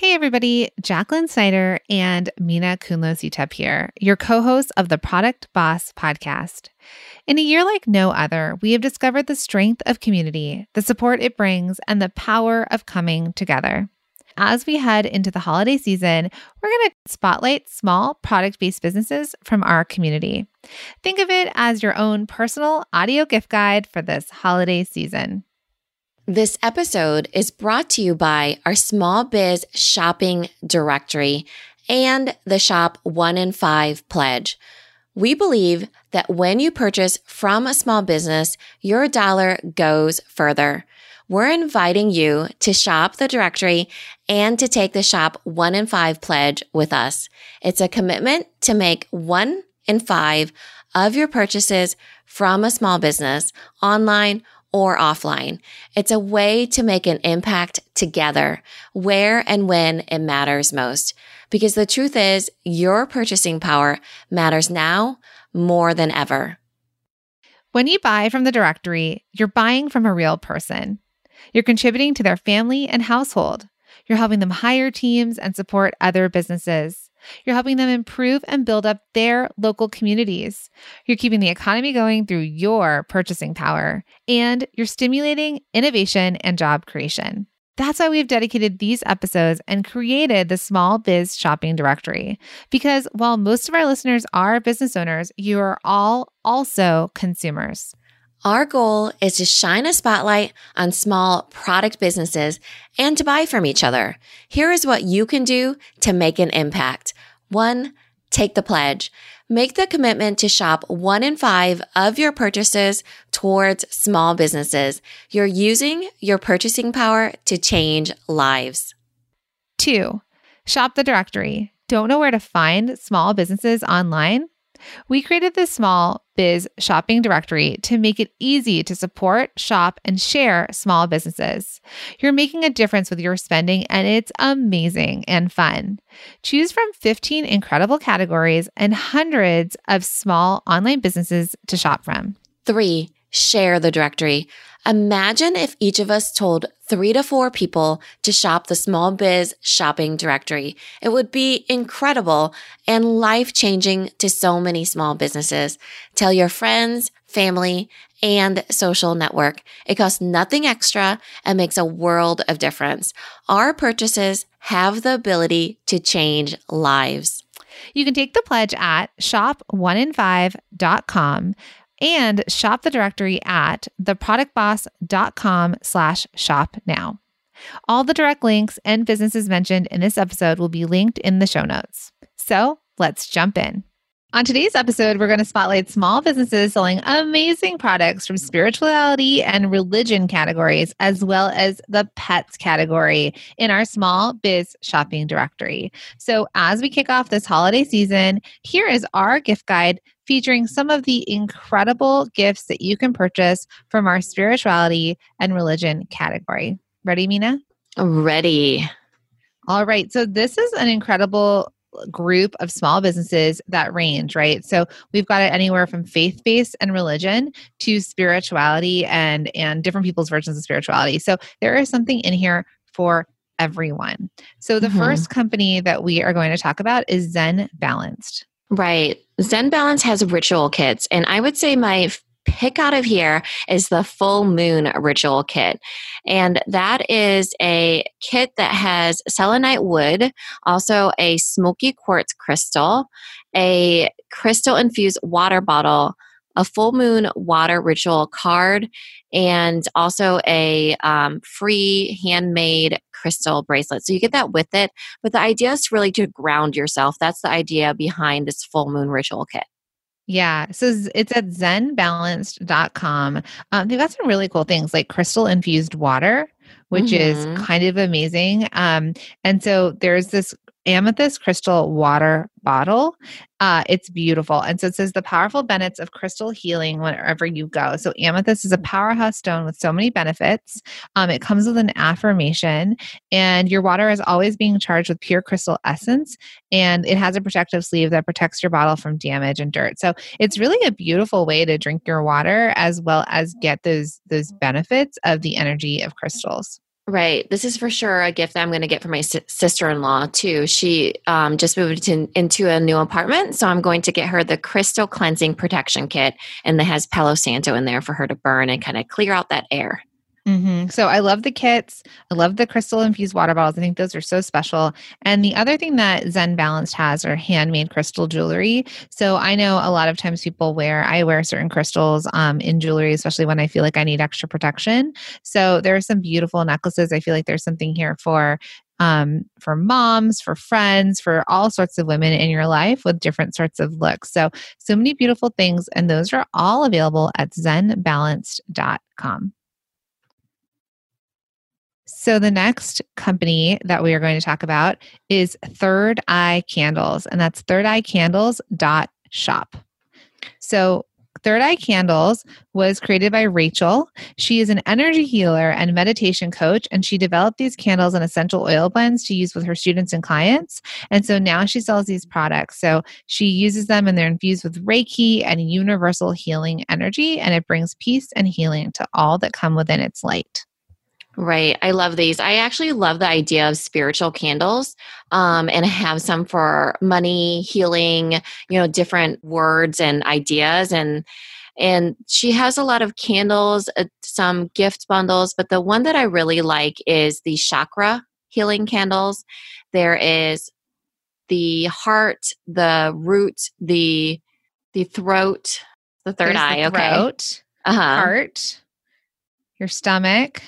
Hey, everybody, Jacqueline Snyder and Minna Khounlo-Sithep here, your co hosts of the Product Boss podcast. In a year like no other, we have discovered the strength of community, the support it brings, and the power of coming together. As we head into the holiday season, we're going to spotlight small product based businesses from our community. Think of it as your own personal audio gift guide for this holiday season. This episode is brought to you by our small biz shopping directory and the Shop 1 in 5 pledge. We believe that when you purchase from a small business, your dollar goes further. We're inviting you to shop the directory and to take the Shop 1 in 5 pledge with us. It's a commitment to make 1 in 5 of your purchases from a small business online or offline. It's a way to make an impact together where and when it matters most. Because the truth is your purchasing power matters now more than ever. When you buy from the directory, you're buying from a real person. You're contributing to their family and household. You're helping them hire teams and support other businesses. You're helping them improve and build up their local communities. You're keeping the economy going through your purchasing power, and you're stimulating innovation and job creation. That's why we've dedicated these episodes and created the Small Biz Shopping Directory. Because while most of our listeners are business owners, you are all also consumers. Our goal is to shine a spotlight on small product businesses and to buy from each other. Here is what you can do to make an impact. One, take the pledge. Make the commitment to shop one in five of your purchases towards small businesses. You're using your purchasing power to change lives. Two, shop the directory. Don't know where to find small businesses online? We created this small biz shopping directory to make it easy to support, shop, and share small businesses. You're making a difference with your spending, and it's amazing and fun. Choose from 15 incredible categories and hundreds of small online businesses to shop from. Three, share the directory. Imagine if each of us told three to four people to shop the small biz shopping directory. It would be incredible and life changing to so many small businesses. Tell your friends, family, and social network. It costs nothing extra and makes a world of difference. Our purchases have the ability to change lives. You can take the pledge at shop1in5.com and shop the directory at theproductboss.com slash shop now. All the direct links and businesses mentioned in this episode will be linked in the show notes. So let's jump in. On today's episode, we're going to spotlight small businesses selling amazing products from spirituality and religion categories, as well as the pets category in our small biz shopping directory. So, as we kick off this holiday season, here is our gift guide featuring some of the incredible gifts that you can purchase from our spirituality and religion category. Ready, Minna? Ready. All right. So, this is an incredible group of small businesses that range, right? So we've got it anywhere from faith-based and religion to spirituality and and different people's versions of spirituality. So there is something in here for everyone. So the mm-hmm. first company that we are going to talk about is Zen Balanced. Right. Zen Balance has ritual kits and I would say my pick out of here is the full moon ritual kit. And that is a kit that has selenite wood, also a smoky quartz crystal, a crystal infused water bottle, a full moon water ritual card, and also a um, free handmade crystal bracelet. So you get that with it. But the idea is really to ground yourself. That's the idea behind this full moon ritual kit. Yeah. So it's at zenbalanced.com. Um, they've got some really cool things like crystal infused water, which mm-hmm. is kind of amazing. Um, and so there's this amethyst crystal water bottle. Uh, it's beautiful. And so it says the powerful benefits of crystal healing wherever you go. So amethyst is a powerhouse stone with so many benefits. Um, it comes with an affirmation, and your water is always being charged with pure crystal essence. And it has a protective sleeve that protects your bottle from damage and dirt. So it's really a beautiful way to drink your water as well as get those those benefits of the energy of crystals. Right. This is for sure a gift that I'm going to get for my si- sister in law, too. She um, just moved in, into a new apartment. So I'm going to get her the Crystal Cleansing Protection Kit, and that has Palo Santo in there for her to burn and kind of clear out that air. Mm-hmm. So I love the kits. I love the crystal infused water bottles. I think those are so special. And the other thing that Zen Balanced has are handmade crystal jewelry. So I know a lot of times people wear, I wear certain crystals um, in jewelry, especially when I feel like I need extra protection. So there are some beautiful necklaces. I feel like there's something here for um, for moms, for friends, for all sorts of women in your life with different sorts of looks. So, so many beautiful things. And those are all available at zenbalanced.com. So, the next company that we are going to talk about is Third Eye Candles, and that's thirdeyecandles.shop. So, Third Eye Candles was created by Rachel. She is an energy healer and meditation coach, and she developed these candles and essential oil blends to use with her students and clients. And so now she sells these products. So she uses them and they're infused with Reiki and universal healing energy, and it brings peace and healing to all that come within its light. Right. I love these. I actually love the idea of spiritual candles um, and have some for money, healing, you know, different words and ideas. And and she has a lot of candles, uh, some gift bundles, but the one that I really like is the chakra healing candles. There is the heart, the root, the the throat, the third There's eye, the okay. throat, Uh-huh. heart, your stomach,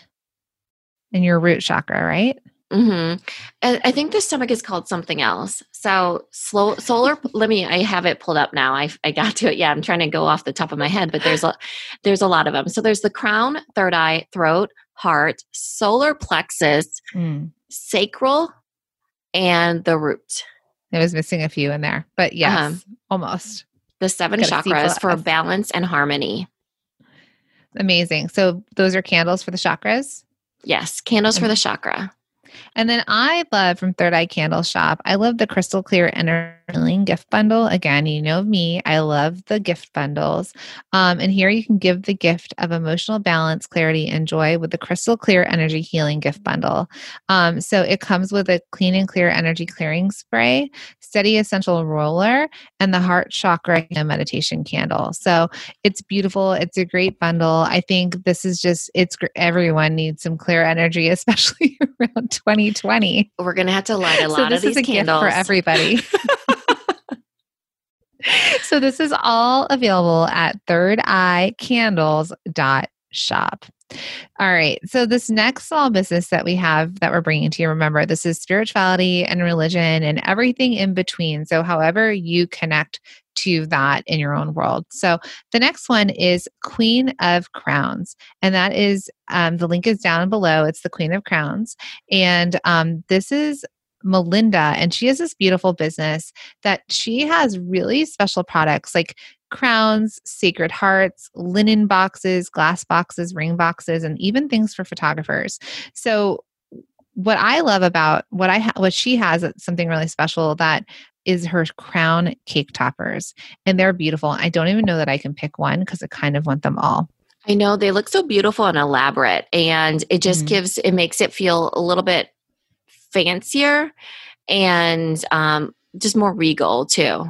and your root chakra, right? hmm I I think the stomach is called something else. So slow solar. let me. I have it pulled up now. I I got to it. Yeah, I'm trying to go off the top of my head, but there's a there's a lot of them. So there's the crown, third eye, throat, heart, solar plexus, Mm. sacral, and the root. I was missing a few in there, but yes, Uh-huh. almost. The seven chakras for balance and harmony. Amazing. So those are candles for the chakras. Yes, candles for the chakra. And then I love from Third Eye Candle Shop, I love the Crystal Clear Inner Healing gift bundle. Again, you know me, I love the gift bundles. Um, and here you can give the gift of emotional balance, clarity, and joy with the Crystal Clear Energy Healing gift bundle. Um, so it comes with a clean and clear energy clearing spray, steady essential roller, and the heart chakra meditation candle. So it's beautiful. It's a great bundle. I think this is just, it's everyone needs some clear energy, especially around 2020. We're gonna have to light a So lot this of is these candles for everybody. so this is all available at thirdeyecandles.shop. All right. So this next small business that we have that we're bringing to you, remember, this is spirituality and religion and everything in between. So however you connect to that in your own world. So the next one is Queen of Crowns, and that is um, the link is down below. It's the Queen of Crowns, and um, this is Melinda, and she has this beautiful business that she has really special products like crowns, sacred hearts, linen boxes, glass boxes, ring boxes, and even things for photographers. So what I love about what I ha- what she has something really special that is her crown cake toppers and they're beautiful. I don't even know that I can pick one because I kind of want them all. I know they look so beautiful and elaborate, and it just Mhm. gives it makes it feel a little bit fancier and um, just more regal too.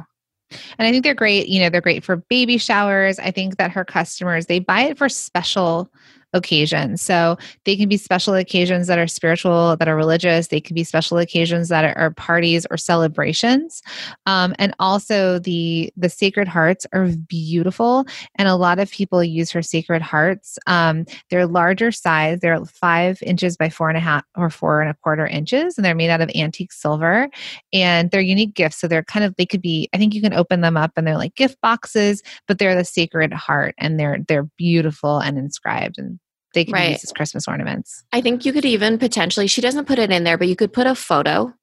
And I think they're great. You know, they're great for baby showers. I think that her customers, they buy it for special occasions. So they can be special occasions that are spiritual, that are religious. They can be special occasions that are, are parties or celebrations. Um, and also the the sacred hearts are beautiful. And a lot of people use her sacred hearts. Um, they're larger size. They're five inches by four and a half or four and a quarter inches, and they're made out of antique silver and they're unique gifts. So they're kind of they could be. I think you can open them up and they're like gift boxes, but they're the sacred heart and they're they're beautiful and inscribed and they can Right. used as Christmas ornaments. I think you could even potentially, she doesn't put it in there, but you could put a photo.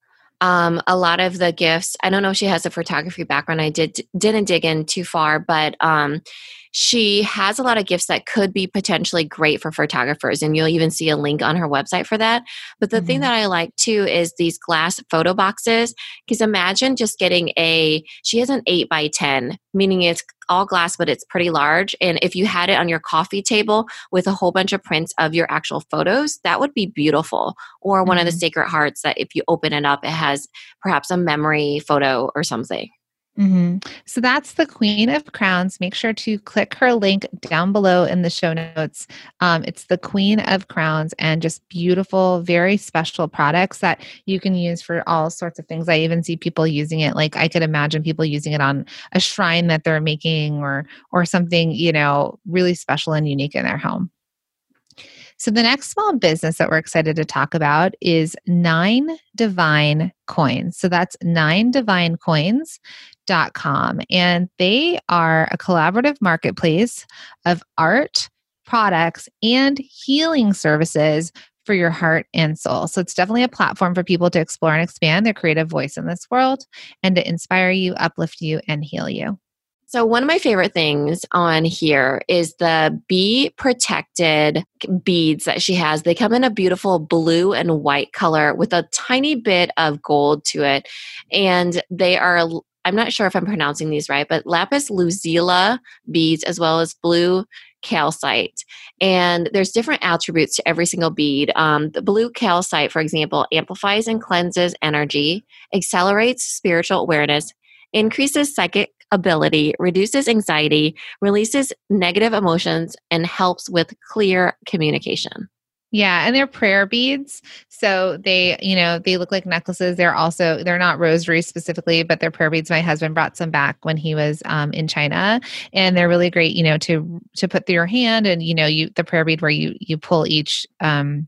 Um, a lot of the gifts, I don't know if she has a photography background. I did didn't dig in too far, but um, she has a lot of gifts that could be potentially great for photographers, and you'll even see a link on her website for that. But the thing Mhm. that I like too is these glass photo boxes. Because imagine just getting a, she has an eight by ten meaning it's all glass, but it's pretty large. And if you had it on your coffee table with a whole bunch of prints of your actual photos, that would be beautiful. Or one mm-hmm. of the mm-hmm. sacred hearts that if you open it up, it has perhaps a memory photo or something. Mm-hmm. So that's the Queen of Crowns. Make sure to click her link down below in the show notes. Um, it's the Queen of Crowns and just beautiful, very special products that you can use for all sorts of things. I even see people using it. Like I could imagine people using it on a shrine that they're making or or something, you know, really special and unique in their home. So, the next small business that we're excited to talk about is Nine Divine Coins. So, that's Nine Divine Coins com, and they are a collaborative marketplace of art, products, and healing services for your heart and soul. So it's definitely a platform for people to explore and expand their creative voice in this world and to inspire you, uplift you, and heal you. So, one of my favorite things on here is the bee protected beads that she has. They come in a beautiful blue and white color with a tiny bit of gold to it. And they are I'm not sure if I'm pronouncing these right, but lapis lazuli beads as well as blue calcite. And there's different attributes to every single bead. Um, the blue calcite, for example, amplifies and cleanses energy, accelerates spiritual awareness, increases psychic ability, reduces anxiety, releases negative emotions, and helps with clear communication. Yeah, and they're prayer beads. So they, you know, they look like necklaces. They're also they're not rosaries specifically, but they're prayer beads. My husband brought some back when he was um, in China, and they're really great. You know, to to put through your hand, and you know, you the prayer bead where you you pull each um,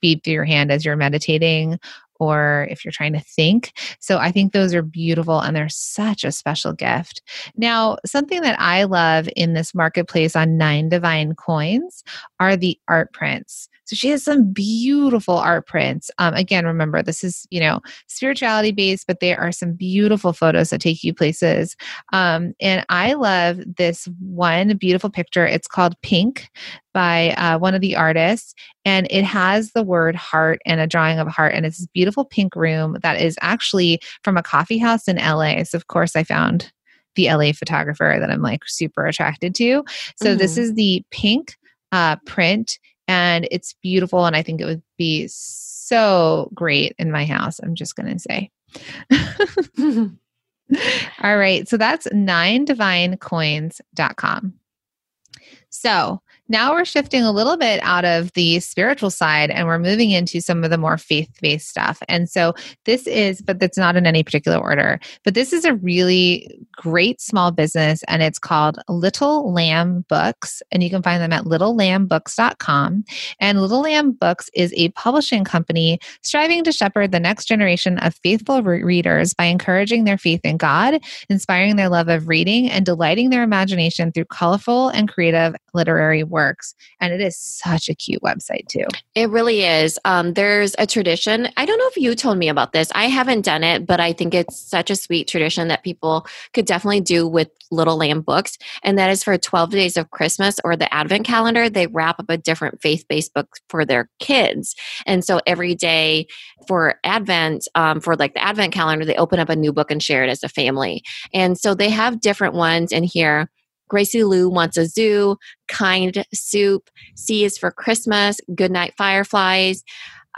bead through your hand as you're meditating, or if you're trying to think. So I think those are beautiful and they're such a special gift. Now, something that I love in this marketplace on Nine Divine Coins are the art prints. So she has some beautiful art prints. Um, again, remember, this is, you know, spirituality based, but there are some beautiful photos that take you places. Um, and I love this one beautiful picture. It's called Pink by uh, one of the artists, and it has the word heart and a drawing of a heart. And it's this beautiful pink room that is actually from a coffee house in LA. So, of course, I found the LA photographer that I'm like super attracted to. So, mm-hmm. this is the pink uh, print and it's beautiful and i think it would be so great in my house i'm just going to say. All right so that's nine divinecoins.com so now we're shifting a little bit out of the spiritual side and we're moving into some of the more faith based stuff. And so this is, but that's not in any particular order, but this is a really great small business and it's called Little Lamb Books. And you can find them at littlelambooks.com. And Little Lamb Books is a publishing company striving to shepherd the next generation of faithful re- readers by encouraging their faith in God, inspiring their love of reading, and delighting their imagination through colorful and creative literary works. And it is such a cute website, too. It really is. Um, there's a tradition. I don't know if you told me about this. I haven't done it, but I think it's such a sweet tradition that people could definitely do with Little Lamb books. And that is for 12 days of Christmas or the Advent calendar, they wrap up a different faith based book for their kids. And so every day for Advent, um, for like the Advent calendar, they open up a new book and share it as a family. And so they have different ones in here Gracie Lou wants a zoo, kind soup, C is for Christmas, Goodnight Fireflies,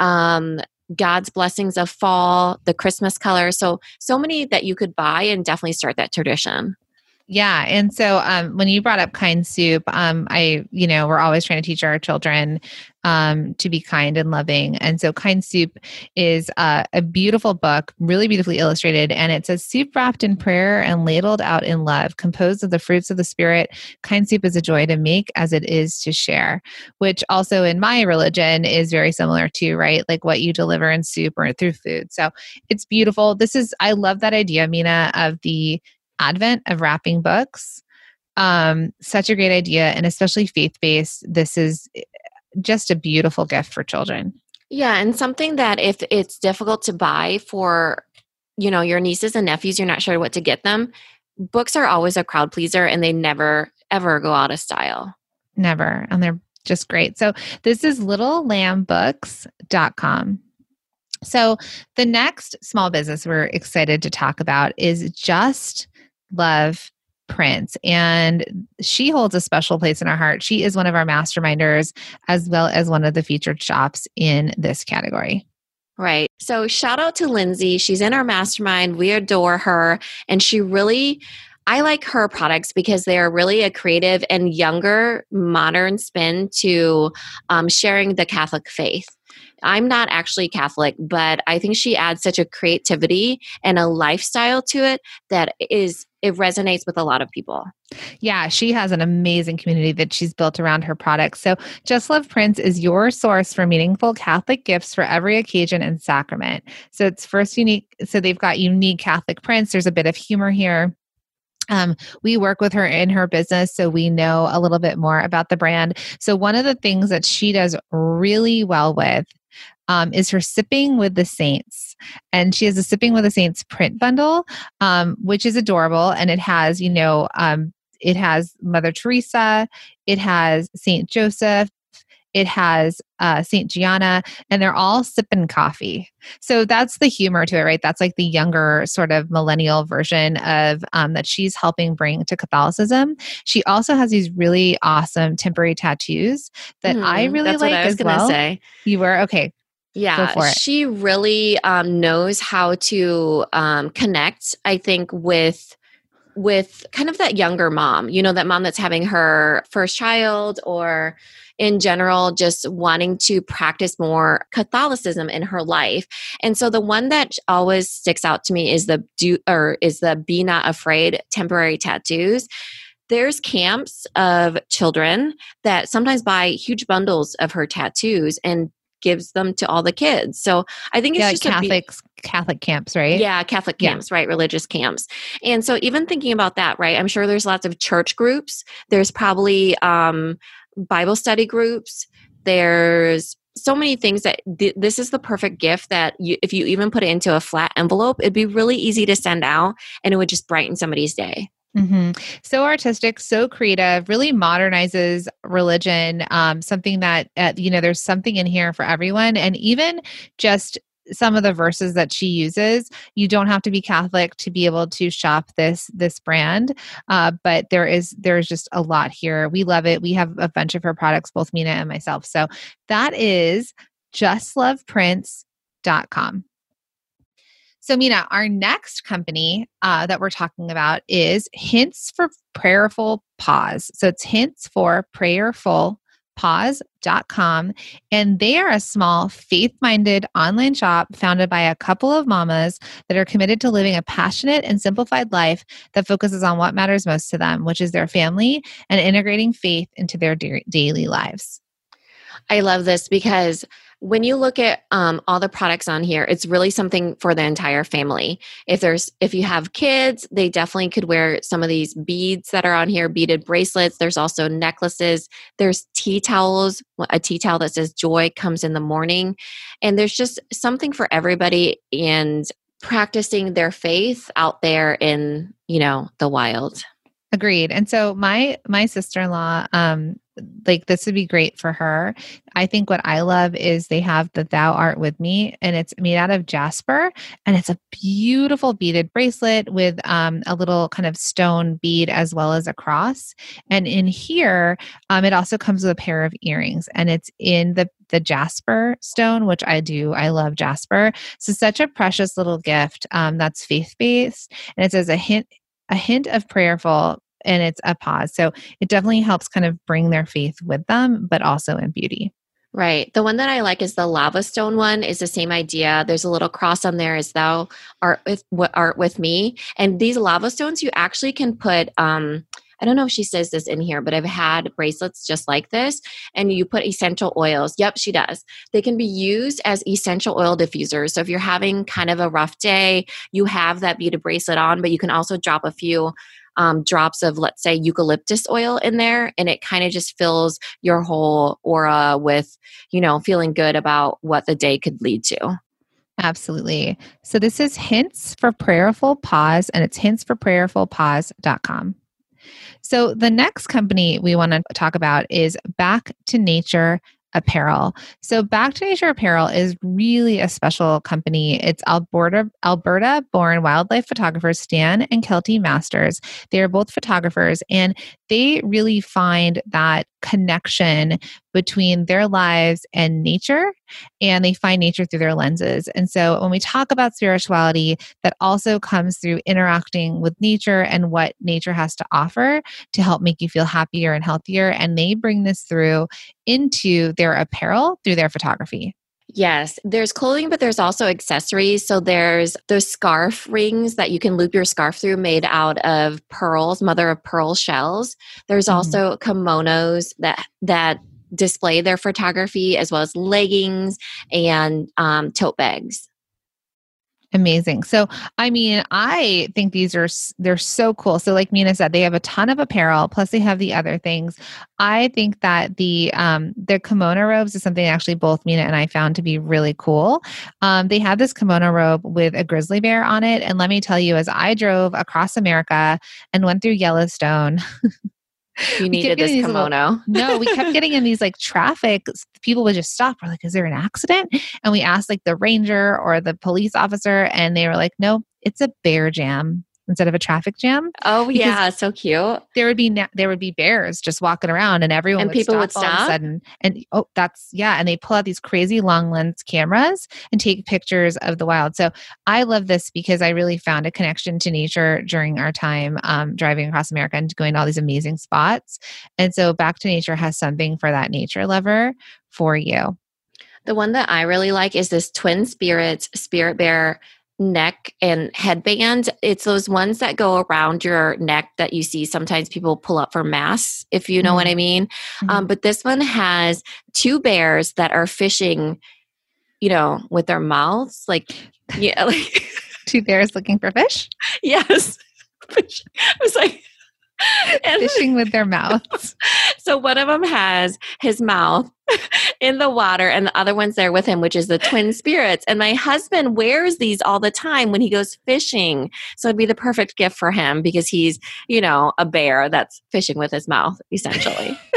um, God's blessings of fall, the Christmas color. So, so many that you could buy and definitely start that tradition. Yeah. And so um, when you brought up kind soup, um, I, you know, we're always trying to teach our children um, to be kind and loving. And so kind soup is uh, a beautiful book, really beautifully illustrated. And it says soup wrapped in prayer and ladled out in love, composed of the fruits of the spirit. Kind soup is a joy to make as it is to share, which also in my religion is very similar to, right? Like what you deliver in soup or through food. So it's beautiful. This is, I love that idea, Minna, of the advent of wrapping books. Um, such a great idea, and especially faith based. This is eh, just a beautiful gift for children. Yeah, and something that if it's difficult to buy for, you know, your nieces and nephews, you're not sure what to get them. Books are always a crowd pleaser, and they never ever go out of style. Never, and they're just great. So this is littlelambooks.com. So the next small business we're excited to talk about is just love Prints, and she holds a special place in our heart. She is one of our masterminders, as well as one of the featured shops in this category. Right. So, shout out to Lindsay. She's in our mastermind. We adore her, and she really I like her products because they are really a creative and younger, modern spin to um, sharing the Catholic faith. I'm not actually Catholic, but I think she adds such a creativity and a lifestyle to it that is it resonates with a lot of people. Yeah, she has an amazing community that she's built around her products. So, Just Love Prints is your source for meaningful Catholic gifts for every occasion and sacrament. So, it's first unique. So, they've got unique Catholic prints. There's a bit of humor here. Um, we work with her in her business, so we know a little bit more about the brand. So, one of the things that she does really well with um, is her Sipping with the Saints. And she has a Sipping with the Saints print bundle, um, which is adorable. And it has, you know, um, it has Mother Teresa, it has Saint Joseph, it has uh, St. Gianna, and they're all sipping coffee. So that's the humor to it, right? That's like the younger sort of millennial version of um, that she's helping bring to Catholicism. She also has these really awesome temporary tattoos that mm, I really like I as well. Say. You were okay. Yeah, she really um, knows how to um, connect. I think with with kind of that younger mom, you know, that mom that's having her first child or in general just wanting to practice more Catholicism in her life. And so the one that always sticks out to me is the do or is the be not afraid temporary tattoos there's camps of children that sometimes buy huge bundles of her tattoos and gives them to all the kids. So I think it's yeah, just Catholic Catholic camps, right? Yeah, Catholic camps, yeah. right? Religious camps. And so even thinking about that, right? I'm sure there's lots of church groups. There's probably um, Bible study groups. There's so many things that th- this is the perfect gift that you, if you even put it into a flat envelope, it'd be really easy to send out and it would just brighten somebody's day. Mm-hmm. So artistic, so creative, really modernizes religion. Um, something that, uh, you know, there's something in here for everyone. And even just some of the verses that she uses you don't have to be catholic to be able to shop this this brand uh, but there is there's just a lot here we love it we have a bunch of her products both minna and myself so that is justloveprints.com so minna our next company uh, that we're talking about is hints for prayerful pause so it's hints for prayerful pause.com. And they are a small, faith minded online shop founded by a couple of mamas that are committed to living a passionate and simplified life that focuses on what matters most to them, which is their family and integrating faith into their da- daily lives. I love this because when you look at um, all the products on here it's really something for the entire family. If there's if you have kids they definitely could wear some of these beads that are on here beaded bracelets. There's also necklaces. There's tea towels. A tea towel that says joy comes in the morning. And there's just something for everybody and practicing their faith out there in you know the wild. Agreed. And so my my sister-in-law um like this would be great for her. I think what I love is they have the Thou Art With Me and it's made out of jasper and it's a beautiful beaded bracelet with um, a little kind of stone bead as well as a cross. And in here, um, it also comes with a pair of earrings and it's in the the jasper stone, which I do. I love jasper. So such a precious little gift um, that's faith based and it says a hint a hint of prayerful and it's a pause. So it definitely helps kind of bring their faith with them, but also in beauty. Right. The one that I like is the lava stone one is the same idea. There's a little cross on there as thou art with what art with me. And these lava stones you actually can put um I don't know if she says this in here, but I've had bracelets just like this, and you put essential oils. Yep, she does. They can be used as essential oil diffusers. So if you're having kind of a rough day, you have that beaded bracelet on, but you can also drop a few um, drops of, let's say, eucalyptus oil in there, and it kind of just fills your whole aura with, you know, feeling good about what the day could lead to. Absolutely. So this is Hints for Prayerful Pause, and it's hintsforprayerfulpause.com. So the next company we want to talk about is Back to Nature Apparel. So Back to Nature Apparel is really a special company. It's Alberta Alberta born wildlife photographers Stan and Kelty Masters. They are both photographers and they really find that connection between their lives and nature and they find nature through their lenses. And so when we talk about spirituality, that also comes through interacting with nature and what nature has to offer to help make you feel happier and healthier. And they bring this through into their apparel through their photography. Yes, there's clothing, but there's also accessories. So there's those scarf rings that you can loop your scarf through made out of pearls, mother of pearl shells. There's mm-hmm. also kimonos that that display their photography as well as leggings and um, tote bags. Amazing. So, I mean, I think these are they're so cool. So, like Minna said, they have a ton of apparel. Plus, they have the other things. I think that the um, the kimono robes is something actually both Minna and I found to be really cool. Um, they have this kimono robe with a grizzly bear on it, and let me tell you, as I drove across America and went through Yellowstone. You needed this kimono. Little, no, we kept getting in these like traffic. People would just stop. We're like, is there an accident? And we asked like the ranger or the police officer, and they were like, no, it's a bear jam instead of a traffic jam. Oh yeah, so cute. There would be na- there would be bears just walking around, and everyone and would people stop would stop all of a sudden. And oh, that's yeah, and they pull out these crazy long lens cameras and take pictures of the wild. So I love this because I really found a connection to nature during our time um, driving across America and going to all these amazing spots. And so Back to Nature has something for that nature lover for you. The one that I really like is this Twin Spirits Spirit Bear neck and headband. It's those ones that go around your neck that you see sometimes people pull up for masks, if you know mm-hmm. what I mean. Mm-hmm. Um, but this one has two bears that are fishing, you know, with their mouths, like yeah, like two bears looking for fish. Yes, I was like. and fishing with their mouths. so one of them has his mouth in the water and the other one's there with him which is the twin spirits and my husband wears these all the time when he goes fishing so it'd be the perfect gift for him because he's you know a bear that's fishing with his mouth essentially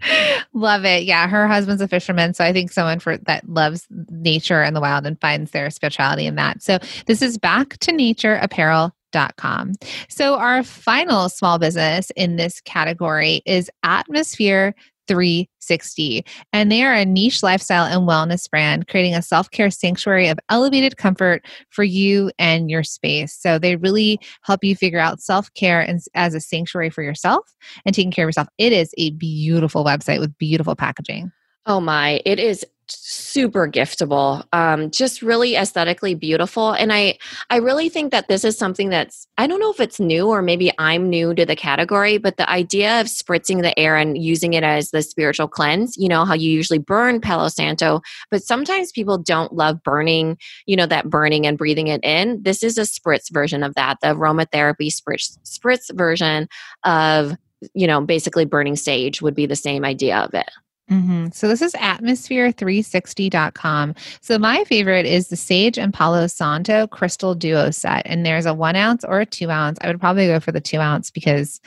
Love it. Yeah, her husband's a fisherman, so I think someone for that loves nature and the wild and finds their spirituality in that. So this is back to nature apparel Com. So, our final small business in this category is Atmosphere 360. And they are a niche lifestyle and wellness brand, creating a self care sanctuary of elevated comfort for you and your space. So they really help you figure out self care as a sanctuary for yourself and taking care of yourself. It is a beautiful website with beautiful packaging. Oh my, it is super giftable um, just really aesthetically beautiful and i i really think that this is something that's i don't know if it's new or maybe i'm new to the category but the idea of spritzing the air and using it as the spiritual cleanse you know how you usually burn palo santo but sometimes people don't love burning you know that burning and breathing it in. This is a spritz version of that the aromatherapy spritz spritz version of you know basically burning sage would be the same idea of it Mm-hmm. So this is atmosphere360.com. So my favorite is the Sage and Palo Santo Crystal Duo set. And there's a one ounce or a two ounce. I would probably go for the two ounce because,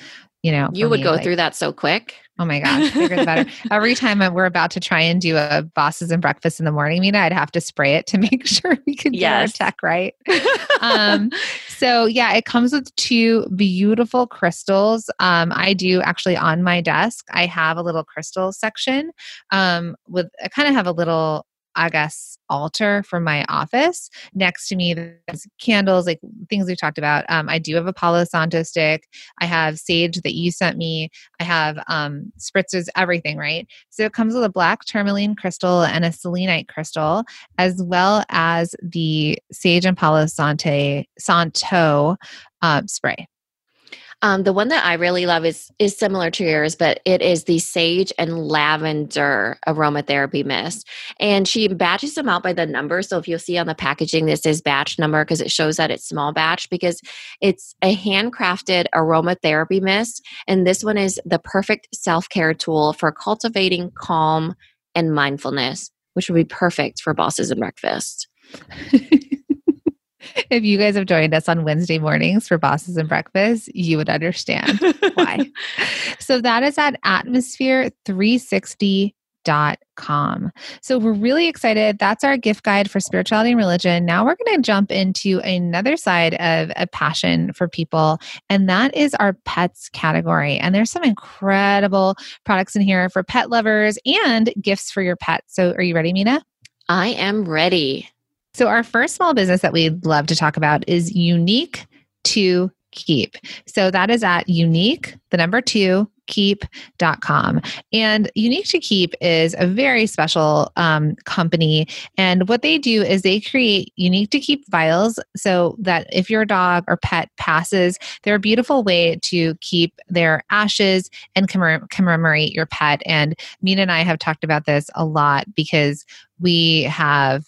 you know, you would me, go like, through that so quick. Oh my gosh, bigger the better. Every time we're about to try and do a bosses and breakfast in the morning Minna, I'd have to spray it to make sure we could get our tech right. um, so yeah, it comes with two beautiful crystals. Um, I do actually on my desk. I have a little crystal section um, with. I kind of have a little I guess, altar for my office. Next to me, there's candles, like things we've talked about. Um, I do have a Palo Santo stick. I have sage that you sent me. I have um, spritzers, everything, right? So it comes with a black tourmaline crystal and a selenite crystal, as well as the sage and Palo Santo uh, spray. Um, the one that I really love is is similar to yours, but it is the sage and lavender aromatherapy mist. And she batches them out by the number. So if you'll see on the packaging, this is batch number because it shows that it's small batch because it's a handcrafted aromatherapy mist. And this one is the perfect self care tool for cultivating calm and mindfulness, which would be perfect for bosses and breakfast. if you guys have joined us on Wednesday mornings for Bosses and Breakfast, you would understand why. so that is at atmosphere360 com. So we're really excited. That's our gift guide for spirituality and religion. Now we're going to jump into another side of a passion for people, and that is our pets category. And there's some incredible products in here for pet lovers and gifts for your pets. So are you ready, Minna? I am ready. So our first small business that we'd love to talk about is unique to keep. So that is at unique, the number two, keep.com. And Unique to Keep is a very special um, company. And what they do is they create unique to keep vials so that if your dog or pet passes, they're a beautiful way to keep their ashes and commem- commemorate your pet. And Minna and I have talked about this a lot because we have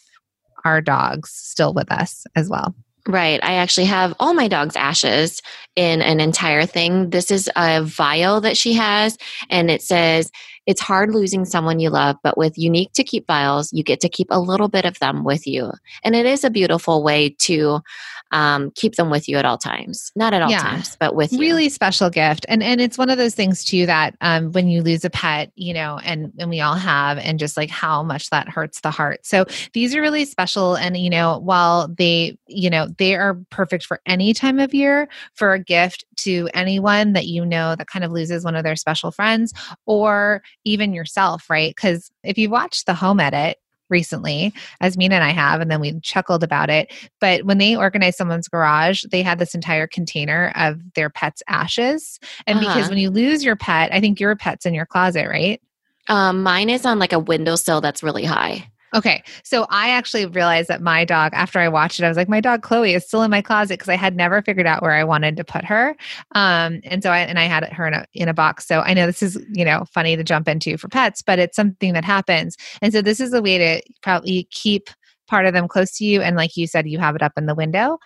our dogs still with us as well. Right. I actually have all my dog's ashes in an entire thing. This is a vial that she has, and it says, It's hard losing someone you love, but with unique to keep vials, you get to keep a little bit of them with you. And it is a beautiful way to um, keep them with you at all times. Not at all yeah. times, but with you. Really special gift. And and it's one of those things too that um, when you lose a pet, you know, and and we all have, and just like how much that hurts the heart. So these are really special. And you know, while they, you know, they are perfect for any time of year for a gift to anyone that you know that kind of loses one of their special friends or even yourself, right? Because if you watch the home edit, recently, as Minna and I have, and then we chuckled about it. But when they organized someone's garage, they had this entire container of their pet's ashes. And uh-huh. because when you lose your pet, I think your pet's in your closet, right? Um, mine is on like a windowsill that's really high. Okay. So I actually realized that my dog, after I watched it, I was like, my dog Chloe is still in my closet because I had never figured out where I wanted to put her. Um, and so I, and I had her in a, in a box. So I know this is, you know, funny to jump into for pets, but it's something that happens. And so this is a way to probably keep part of them close to you. And like you said, you have it up in the window.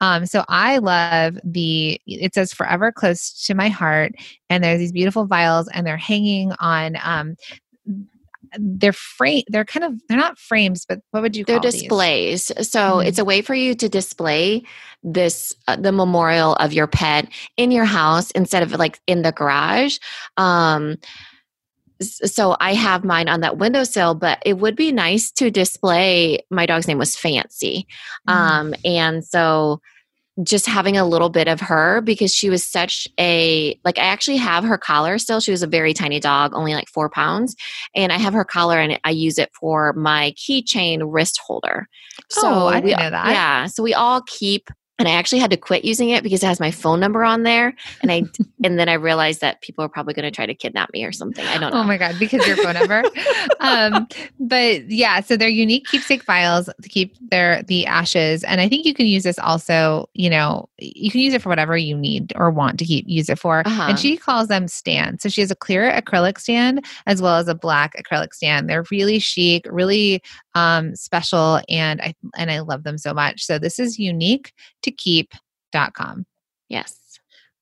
Um, so I love the, it says forever close to my heart. And there's these beautiful vials and they're hanging on um, they're frame they're kind of they're not frames but what would you they're displays these? so mm-hmm. it's a way for you to display this uh, the memorial of your pet in your house instead of like in the garage um so I have mine on that windowsill, but it would be nice to display. My dog's name was Fancy. Mm. Um, and so just having a little bit of her because she was such a like I actually have her collar still. She was a very tiny dog, only like four pounds, and I have her collar and I use it for my keychain wrist holder. So oh, I didn't we, know that. Yeah, so we all keep and I actually had to quit using it because it has my phone number on there. And I and then I realized that people are probably going to try to kidnap me or something. I don't know. Oh my god, because your phone number. um, but yeah, so they're unique keepsake files to keep their the ashes, and I think you can use this also. You know, you can use it for whatever you need or want to keep use it for. Uh-huh. And she calls them stands. So she has a clear acrylic stand as well as a black acrylic stand. They're really chic, really um, special, and I and I love them so much. So this is unique to keep.com. Yes.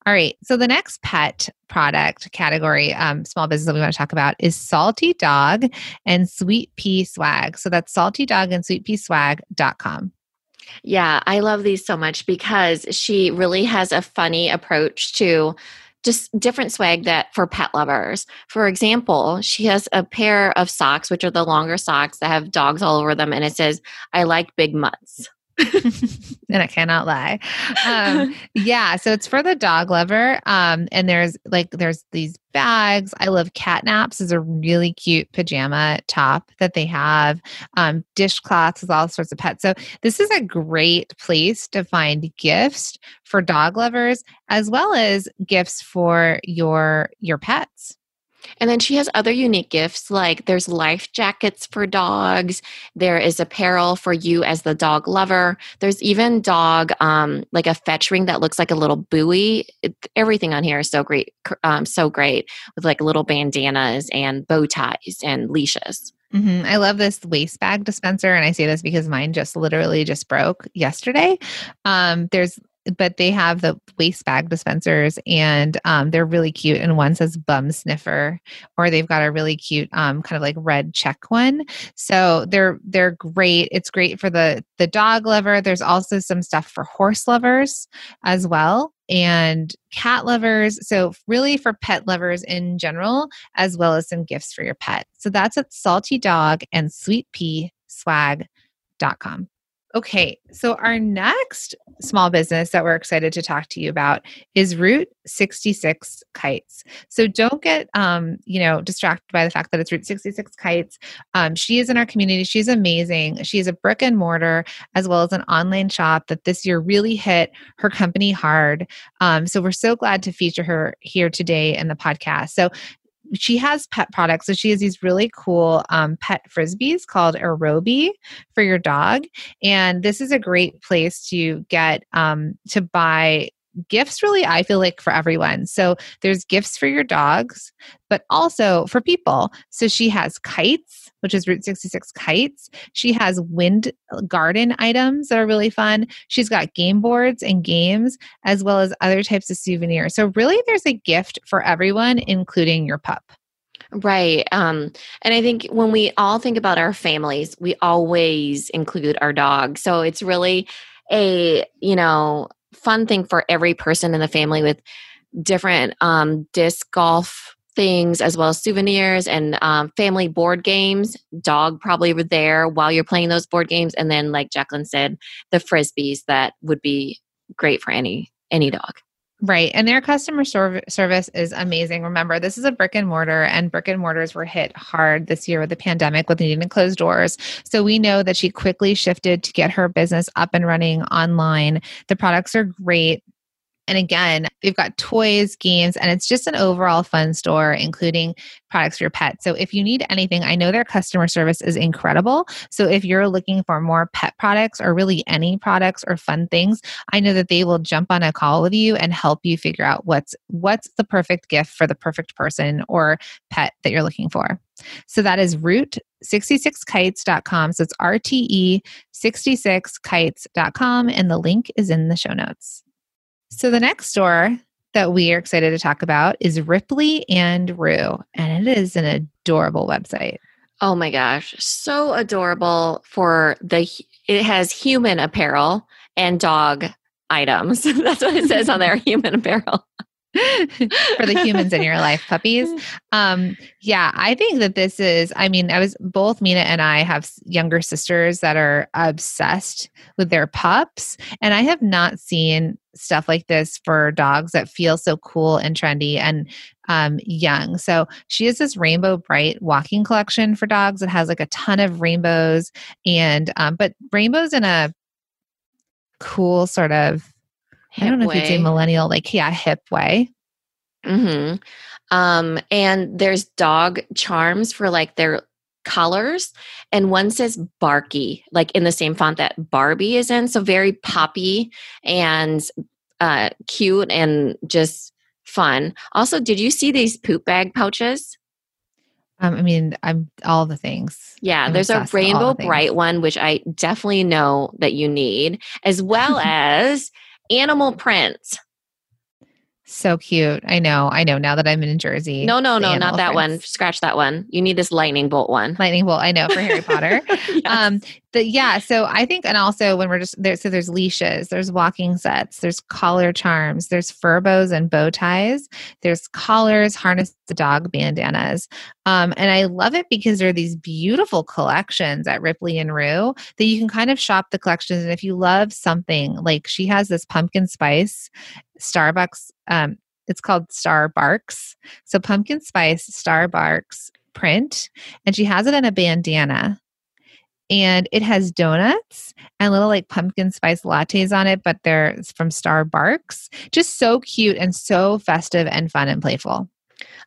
All right. So the next pet product category, um, small business that we want to talk about is Salty Dog and Sweet P's Swag. So that's Salty Dog and Sweet P's Swag.com. Yeah, I love these so much because she really has a funny approach to just different swag that for pet lovers. For example, she has a pair of socks, which are the longer socks that have dogs all over them, and it says, I like big mutts. And I cannot lie. Um, yeah, so it's for the dog lover. Um, and there's like there's these bags. I love cat naps is a really cute pajama top that they have. Um, dishcloths with all sorts of pets. So this is a great place to find gifts for dog lovers as well as gifts for your your pets. And then she has other unique gifts like there's life jackets for dogs, there is apparel for you as the dog lover. There's even dog um, like a fetch ring that looks like a little buoy. It, everything on here is so great, um, so great with like little bandanas and bow ties and leashes. Mm-hmm. I love this waste bag dispenser, and I say this because mine just literally just broke yesterday. Um, there's but they have the waste bag dispensers and um, they're really cute. And one says bum sniffer, or they've got a really cute um, kind of like red check one. So they're they're great. It's great for the the dog lover. There's also some stuff for horse lovers as well. and cat lovers. So, really for pet lovers in general, as well as some gifts for your pet. So, that's at Salty Dog and Sweet P's Swag.com. Okay, so our next small business that we're excited to talk to you about is Route 66 Kites. So don't get, um, you know, distracted by the fact that it's Route 66 Kites. Um, she is in our community. She's amazing. She is a brick and mortar as well as an online shop that this year really hit her company hard. Um, so we're so glad to feature her here today in the podcast. So she has pet products. So she has these really cool um, pet frisbees called Aerobie for your dog. And this is a great place to get um, to buy gifts really i feel like for everyone so there's gifts for your dogs but also for people so she has kites which is route 66 kites she has wind garden items that are really fun she's got game boards and games as well as other types of souvenirs so really there's a gift for everyone including your pup Right. Um, and I think when we all think about our families, we always include our dog. So it's really a, you know, fun thing for every person in the family with different um, disc golf things as well as souvenirs and um, family board games dog probably were there while you're playing those board games and then like jacqueline said the frisbees that would be great for any any dog Right. And their customer service is amazing. Remember, this is a brick and mortar, and brick and mortars were hit hard this year with the pandemic with needing to close doors. So we know that she quickly shifted to get her business up and running online. The products are great. And again, they've got toys, games, and it's just an overall fun store, including products for your pet. So if you need anything, I know their customer service is incredible. So if you're looking for more pet products or really any products or fun things, I know that they will jump on a call with you and help you figure out what's what's the perfect gift for the perfect person or pet that you're looking for. So that is root66kites.com. So it's RTE 66kites.com and the link is in the show notes. So the next store that we are excited to talk about is Ripley and Rue, and it is an adorable website. Oh my gosh, so adorable for the it has human apparel and dog items. That's what it says on there, human apparel. for the humans in your life puppies um yeah i think that this is i mean i was both Minna and i have younger sisters that are obsessed with their pups and i have not seen stuff like this for dogs that feel so cool and trendy and um, young. So she has this rainbow bright walking collection for dogs that has like a ton of rainbows and um, but rainbows in a cool sort of hip I don't know way. if you'd say millennial, like yeah, hip way. Mm-hmm. Um, and there's dog charms for like their colors and one says barky like in the same font that barbie is in so very poppy and uh, cute and just fun also did you see these poop bag pouches um, I mean, I'm all the things. Yeah, I'm there's a rainbow bright one, which I definitely know that you need, as well as animal prints. So cute. I know. I know. Now that I'm in Jersey. No, no, no, not that one. Scratch that one. You need this lightning bolt one. Lightning bolt. I know for Harry Potter. yes. Um, the, yeah. So I think, and also when we're just there, so there's leashes, there's walking sets, there's collar charms, there's fur bows and bow ties, there's collars, harness the dog bandanas. Um, and I love it because there are these beautiful collections at Ripley and Rue that you can kind of shop the collections. And if you love something, like she has this pumpkin spice Starbucks. Um, it's called Starbarks. So pumpkin spice Starbarks print, and she has it in a bandana. And it has donuts and little like pumpkin spice lattes on it, but they're from Starbarks. Just so cute and so festive and fun and playful.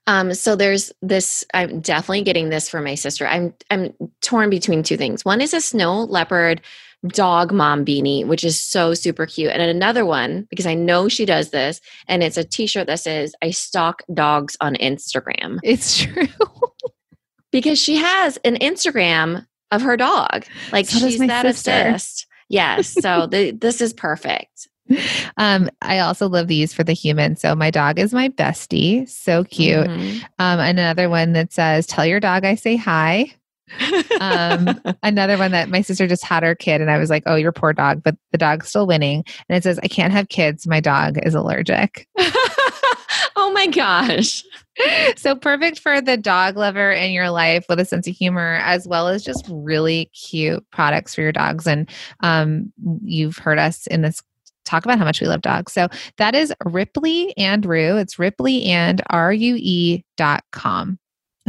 Um, so there's this. I'm definitely getting this for my sister. I'm I'm torn between two things. One is a snow leopard dog mom beanie, which is so super cute. And another one, because I know she does this, and it's a t shirt that says, I stalk dogs on Instagram. It's true. because she has an Instagram of her dog. Like so she's that sister. obsessed. Yes. So the, this is perfect. Um, I also love these for the human. So my dog is my bestie. So cute. Mm-hmm. Um, another one that says, Tell your dog I say hi. Um, another one that my sister just had her kid, and I was like, "Oh, your poor dog," but the dog's still winning. And it says, "I can't have kids. My dog is allergic." oh my gosh! So perfect for the dog lover in your life with a sense of humor, as well as just really cute products for your dogs. And um, you've heard us in this talk about how much we love dogs. So that is Ripley and Rue. It's Ripley and R U E dot com.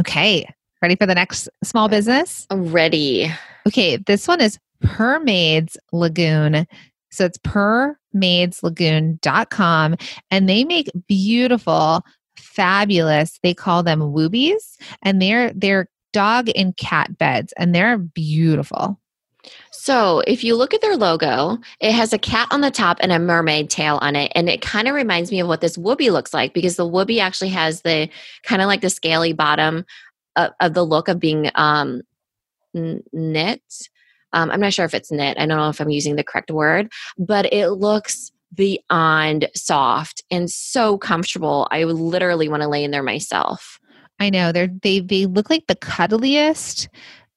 Okay. Ready for the next small business? Ready. Okay. This one is Purrmaids Lagoon. So it's purrmaidslagoon.com and they make beautiful, fabulous, they call them woobies and they're they're dog and cat beds and they're beautiful. So, if you look at their logo, it has a cat on the top and a mermaid tail on it. And it kind of reminds me of what this woobie looks like because the woobie actually has the kind of like the scaly bottom of, of the look of being um, knit. Um, I'm not sure if it's knit. I don't know if I'm using the correct word, but it looks beyond soft and so comfortable. I would literally want to lay in there myself. I know they're they they look like the cuddliest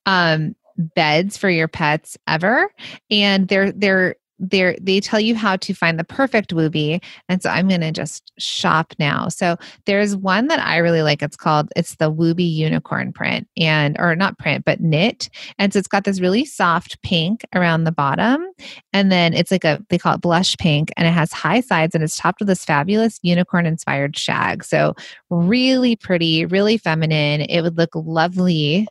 um beds for your pets ever and they're they're they they tell you how to find the perfect woobie and so i'm going to just shop now. So there's one that i really like it's called it's the woobie unicorn print and or not print but knit and so it's got this really soft pink around the bottom and then it's like a they call it blush pink and it has high sides and it's topped with this fabulous unicorn inspired shag. So really pretty really feminine. It would look lovely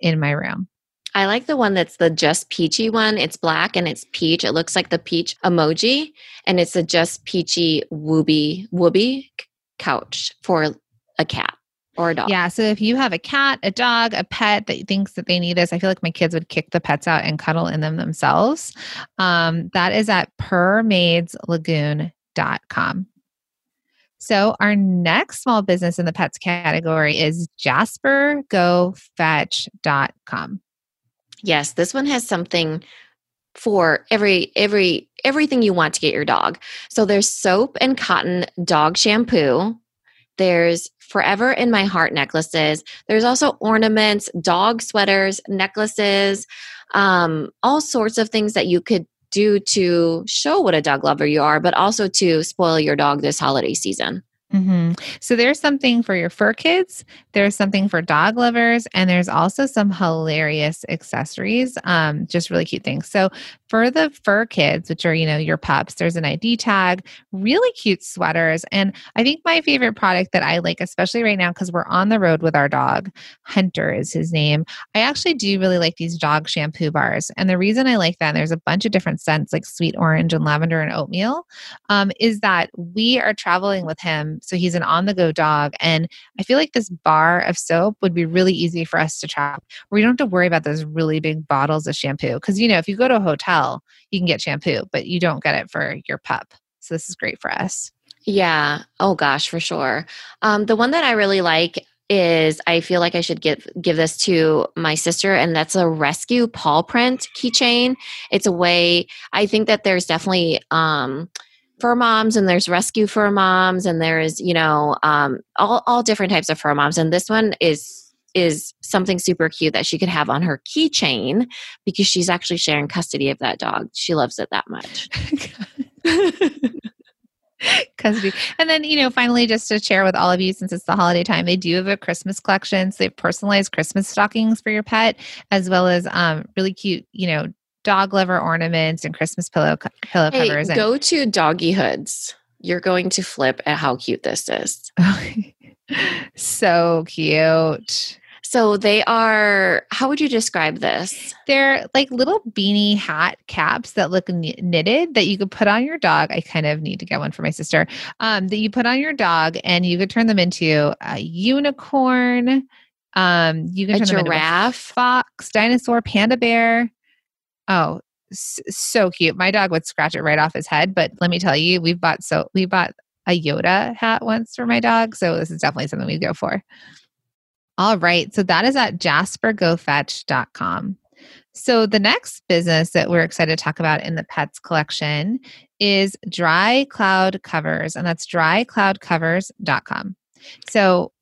in my room I like the one that's the just peachy one. It's black and it's peach. It looks like the peach emoji, and it's a just peachy woobie woobie couch for a cat or a dog. Yeah. So if you have a cat, a dog, a pet that thinks that they need this, I feel like my kids would kick the pets out and cuddle in them themselves. Um, that is at purrmaidslagoon.com. So our next small business in the pets category is jaspergofetch.com. Yes, this one has something for every every everything you want to get your dog. So there's soap and cotton dog shampoo. There's forever in my heart necklaces. There's also ornaments, dog sweaters, necklaces, um, all sorts of things that you could do to show what a dog lover you are, but also to spoil your dog this holiday season. Mm-hmm. So there's something for your fur kids, there's something for dog lovers, and there's also some hilarious accessories, um, just really cute things. So for the fur kids, which are, you know, your pups, there's an ID tag, really cute sweaters. And I think my favorite product that I like, especially right now, because we're on the road with our dog, Hunter is his name. I actually do really like these dog shampoo bars. And the reason I like that, there's a bunch of different scents like sweet orange and lavender and oatmeal, um, is that we are traveling with him so he's an on the go dog. And I feel like this bar of soap would be really easy for us to where you don't have to worry about those really big bottles of shampoo. Because, you know, if you go to a hotel, you can get shampoo, but you don't get it for your pup. So this is great for us. Yeah. Oh gosh, for sure. Um, the one that I really like is I feel like I should give give this to my sister, and that's a rescue paw print keychain. It's a way I think that there's definitely um, fur moms and there's rescue fur moms and there's you know um, all, all different types of fur moms and this one is is something super cute that she could have on her keychain because she's actually sharing custody of that dog. She loves it that much. Custody. And then you know finally just to share with all of you since it's the holiday time they do have a christmas collection. So they have personalized christmas stockings for your pet as well as um, really cute you know dog liver ornaments and Christmas pillow pillow hey, covers. And- go to Doggy Hoods. You're going to flip at how cute this is. so cute. So they are, how would you describe this? They're like little beanie hat caps that look knitted that you could put on your dog. I kind of need to get one for my sister. Um, that you put on your dog and you could turn them into a unicorn. Um, you can a turn giraffe, them into a fox, dinosaur, panda bear. Oh, so cute. My dog would scratch it right off his head, but let me tell you, we've bought so we bought a Yoda hat once for my dog, so this is definitely something we go for. All right, so that is at jaspergofetch.com. So the next business that we're excited to talk about in the pets collection is Dry Cloud Covers, and that's drycloudcovers.com. So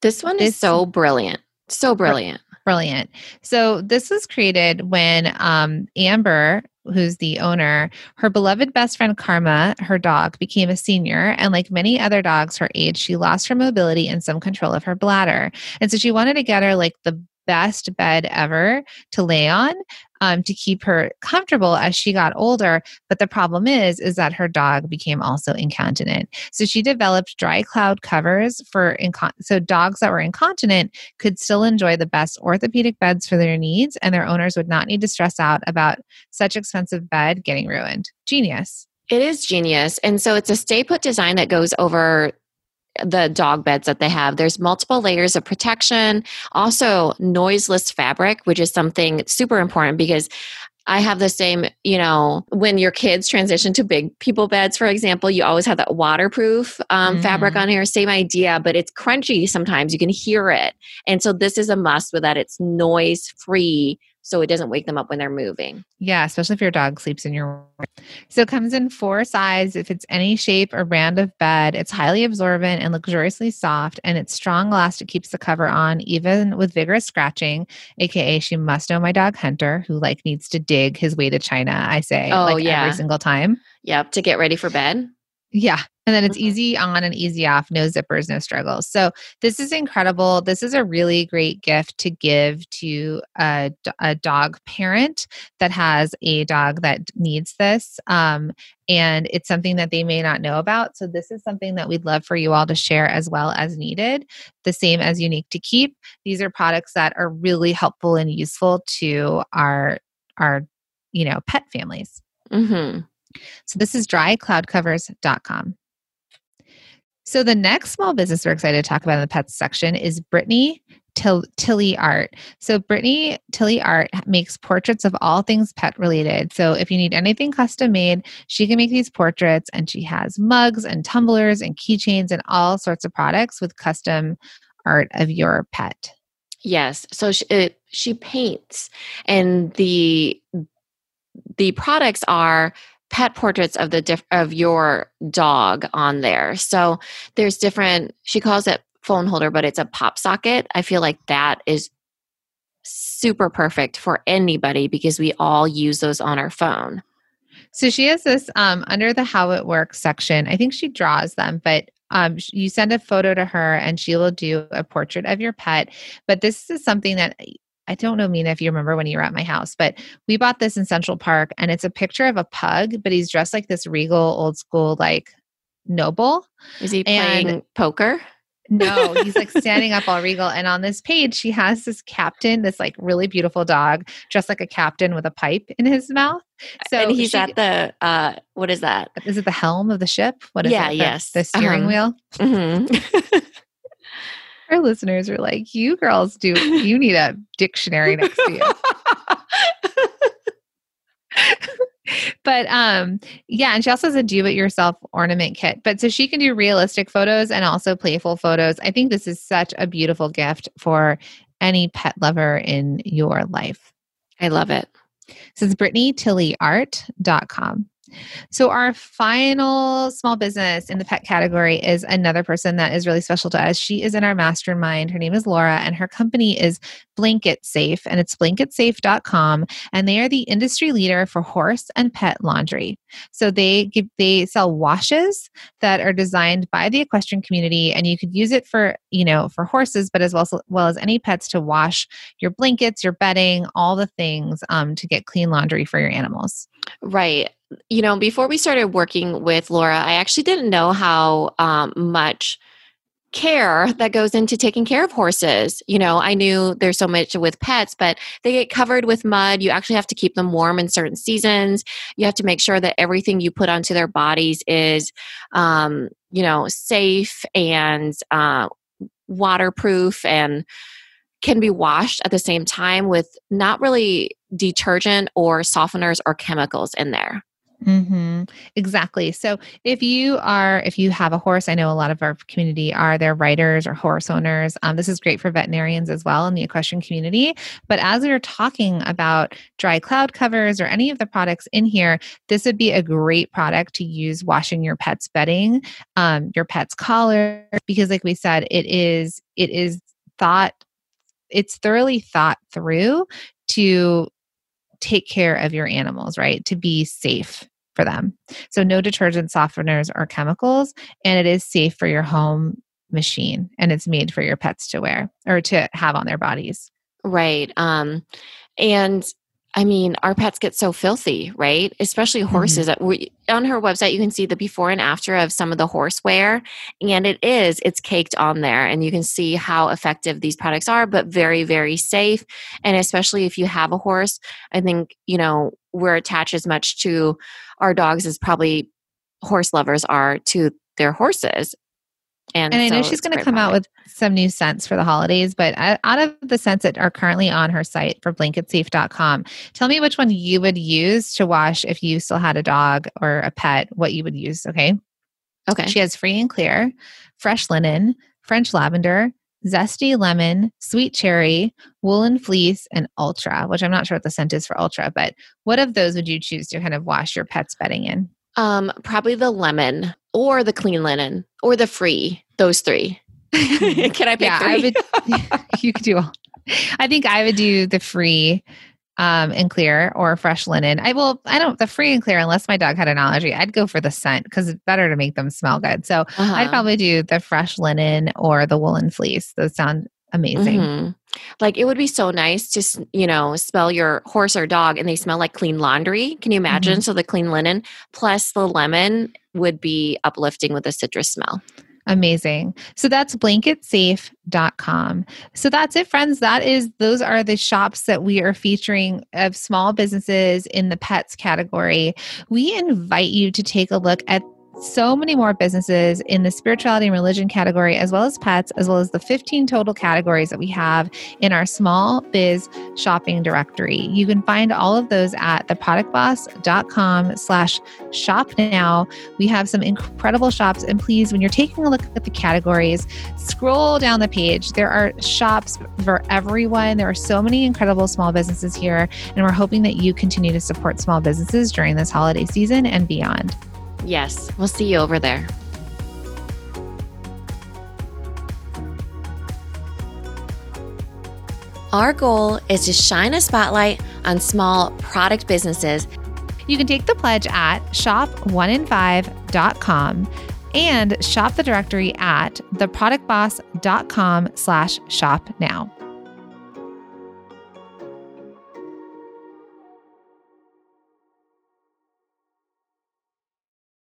this one this, is so brilliant. So brilliant Brilliant. So this was created when um, Amber, who's the owner, her beloved best friend Karma, her dog, became a senior. And like many other dogs her age, she lost her mobility and some control of her bladder. And so she wanted to get her like the best bed ever to lay on um, to keep her comfortable as she got older. But the problem is, is that her dog became also incontinent. So she developed dry cloud covers for incon- so dogs that were incontinent could still enjoy the best orthopedic beds for their needs, and their owners would not need to stress out about such expensive bed getting ruined. Genius. It is genius. And so it's a stay put design that goes over the dog beds that they have. There's multiple layers of protection, also noiseless fabric, which is something super important because I have the same, you know, when your kids transition to big people beds, for example, you always have that waterproof um, mm. fabric on here. Same idea, but it's crunchy sometimes. You can hear it. And so this is a must with that it's noise free so it doesn't wake them up when they're moving. Yeah, especially if your dog sleeps in your room. So it comes in four sizes. If it's any shape or brand of bed, it's highly absorbent and luxuriously soft, and its strong elastic keeps the cover on even with vigorous scratching. AKA, she must know my dog Hunter, who like needs to dig his way to China. I say, oh like, yeah, every single time. Yep, to get ready for bed. Yeah. And then it's mm-hmm. easy on and easy off, no zippers, no struggles. So this is incredible. This is a really great gift to give to a, a dog parent that has a dog that needs this. Um, and it's something that they may not know about. So this is something that we'd love for you all to share as well as needed. The same as Unique 2 Keep. These are products that are really helpful and useful to our our you know pet families. Mm-hmm. So this is drycloudcovers.com. So the next small business we're excited to talk about in the pets section is Brittany Till- Tilley Art. So Brittany Tilley Art makes portraits of all things pet related. So if you need anything custom made, she can make these portraits and she has mugs and tumblers and keychains and all sorts of products with custom art of your pet. Yes. So she, it, she paints and the the products are pet portraits of the diff- of your dog on there. So there's different she calls it phone holder but it's a pop socket. I feel like that is super perfect for anybody because we all use those on our phone. So she has this um, under the how it works section. I think she draws them, but um, you send a photo to her and she will do a portrait of your pet. But this is something that I don't know, Minna, if you remember when you were at my house, but we bought this in Central Park and it's a picture of a pug, but he's dressed like this regal, old school, like noble. Is he playing and poker? No, he's like standing up all regal. And on this page, she has this captain, this like really beautiful dog, dressed like a captain with a pipe in his mouth. So and he's she, at the uh what is that? Is it the helm of the ship? What is yeah, it? The, yes. The steering uh-huh. wheel. Mm-hmm. our listeners are like, you girls do, you need a dictionary next to you. but um yeah and she also has a do it yourself ornament kit but so she can do realistic photos and also playful photos. I think this is such a beautiful gift for any pet lover in your life. I love it. So it's brittanytilleyart.com so, our final small business in the pet category is another person that is really special to us. She is in our mastermind. Her name is Laura, and her company is Blanket Safe, and it's blanketsafe.com. And they are the industry leader for horse and pet laundry. So, they give they sell washes that are designed by the equestrian community, and you could use it for you know for horses, but as well, as well as any pets to wash your blankets, your bedding, all the things um, to get clean laundry for your animals. Right you know, before we started working with Laura, I actually didn't know how um, much care that goes into taking care of horses. You know, I knew there's so much with pets, but they get covered with mud. You actually have to keep them warm in certain seasons. You have to make sure that everything you put onto their bodies is, um, you know, safe and uh, waterproof and can be washed at the same time with not really detergent or softeners or chemicals in there. Mm-hmm. Exactly. So if you are, if you have a horse, I know a lot of our community are their riders or horse owners. Um, this is great for veterinarians as well in the equestrian community. But as we are talking about dry cloud covers or any of the products in here, this would be a great product to use washing your pet's bedding, um, your pet's collar, because like we said, it is it is thought it's thoroughly thought through to take care of your animals, right? To be safe for them. So no detergent softeners or chemicals and it is safe for your home machine and it's made for your pets to wear or to have on their bodies. Right. Um and I mean, our pets get so filthy, right? Especially Mm-hmm. horses. We, on her website, you can see the before and after of some of the horseware, and it is it's caked on there, and you can see how effective these products are, but very, very safe. And especially if you have a horse, I think you know we're attached as much to our dogs as probably horse lovers are to their horses. And, And I know she's going to come out with some new scents for the holidays, but out of the scents that are currently on her site for blanketsafe.com, tell me which one you would use to wash if you still had a dog or a pet, what you would use. Okay. okay. She has free and clear, fresh linen, French lavender, zesty lemon, sweet cherry, woolen fleece, and ultra, which I'm not sure what the scent is for ultra, but what of those would you choose to kind of wash your pet's bedding in? Um, probably the lemon or the clean linen or the free. Those three. Can I pick yeah, three? I would. you could do all. I think I would do the free um, and clear or fresh linen. I will. I don't the free and clear unless my dog had an allergy. I'd go for the scent because it's better to make them smell good. So Uh-huh. I'd probably do the fresh linen or the woolen fleece. Those sound amazing. Mhm. Like it would be so nice to, you know, smell your horse or dog and they smell like clean laundry. Can you imagine? So the clean linen plus the lemon would be uplifting with the citrus smell. Amazing. So that's blanketsafe.com. So that's it, friends. That is, those are the shops that we are featuring of small businesses in the pets category. We invite you to take a look at so many more businesses in the spirituality and religion category, as well as pets, as well as the 15 total categories that we have in our small biz shopping directory. You can find all of those at theproductboss.com slash shop now. We have some incredible shops. And please, when you're taking a look at the categories, scroll down the page. There are shops for everyone. There are so many incredible small businesses here. And we're hoping that you continue to support small businesses during this holiday season and beyond. Yes. We'll see you over there. Our goal is to shine a spotlight on small product businesses You can take the pledge at shop1in5.com and shop the directory at theproductboss.com slash shop now.